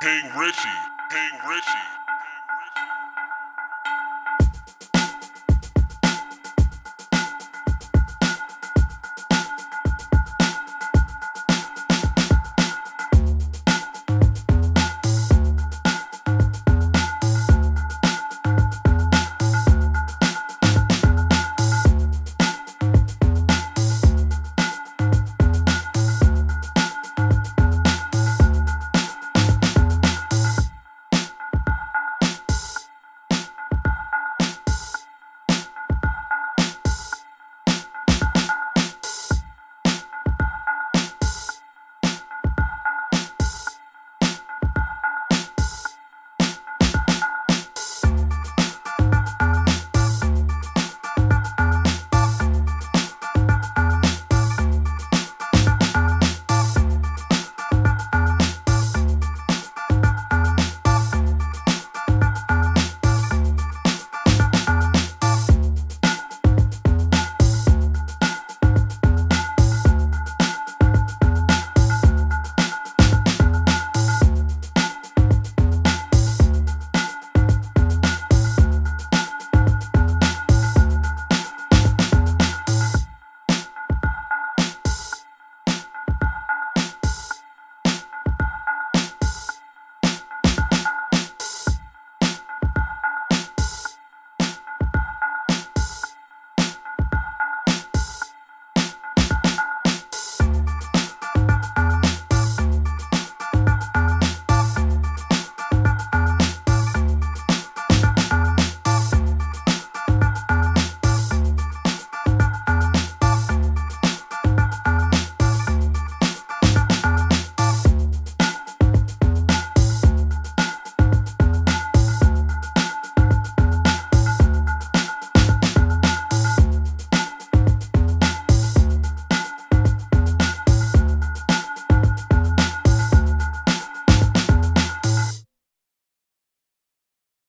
King Richie, King Richie.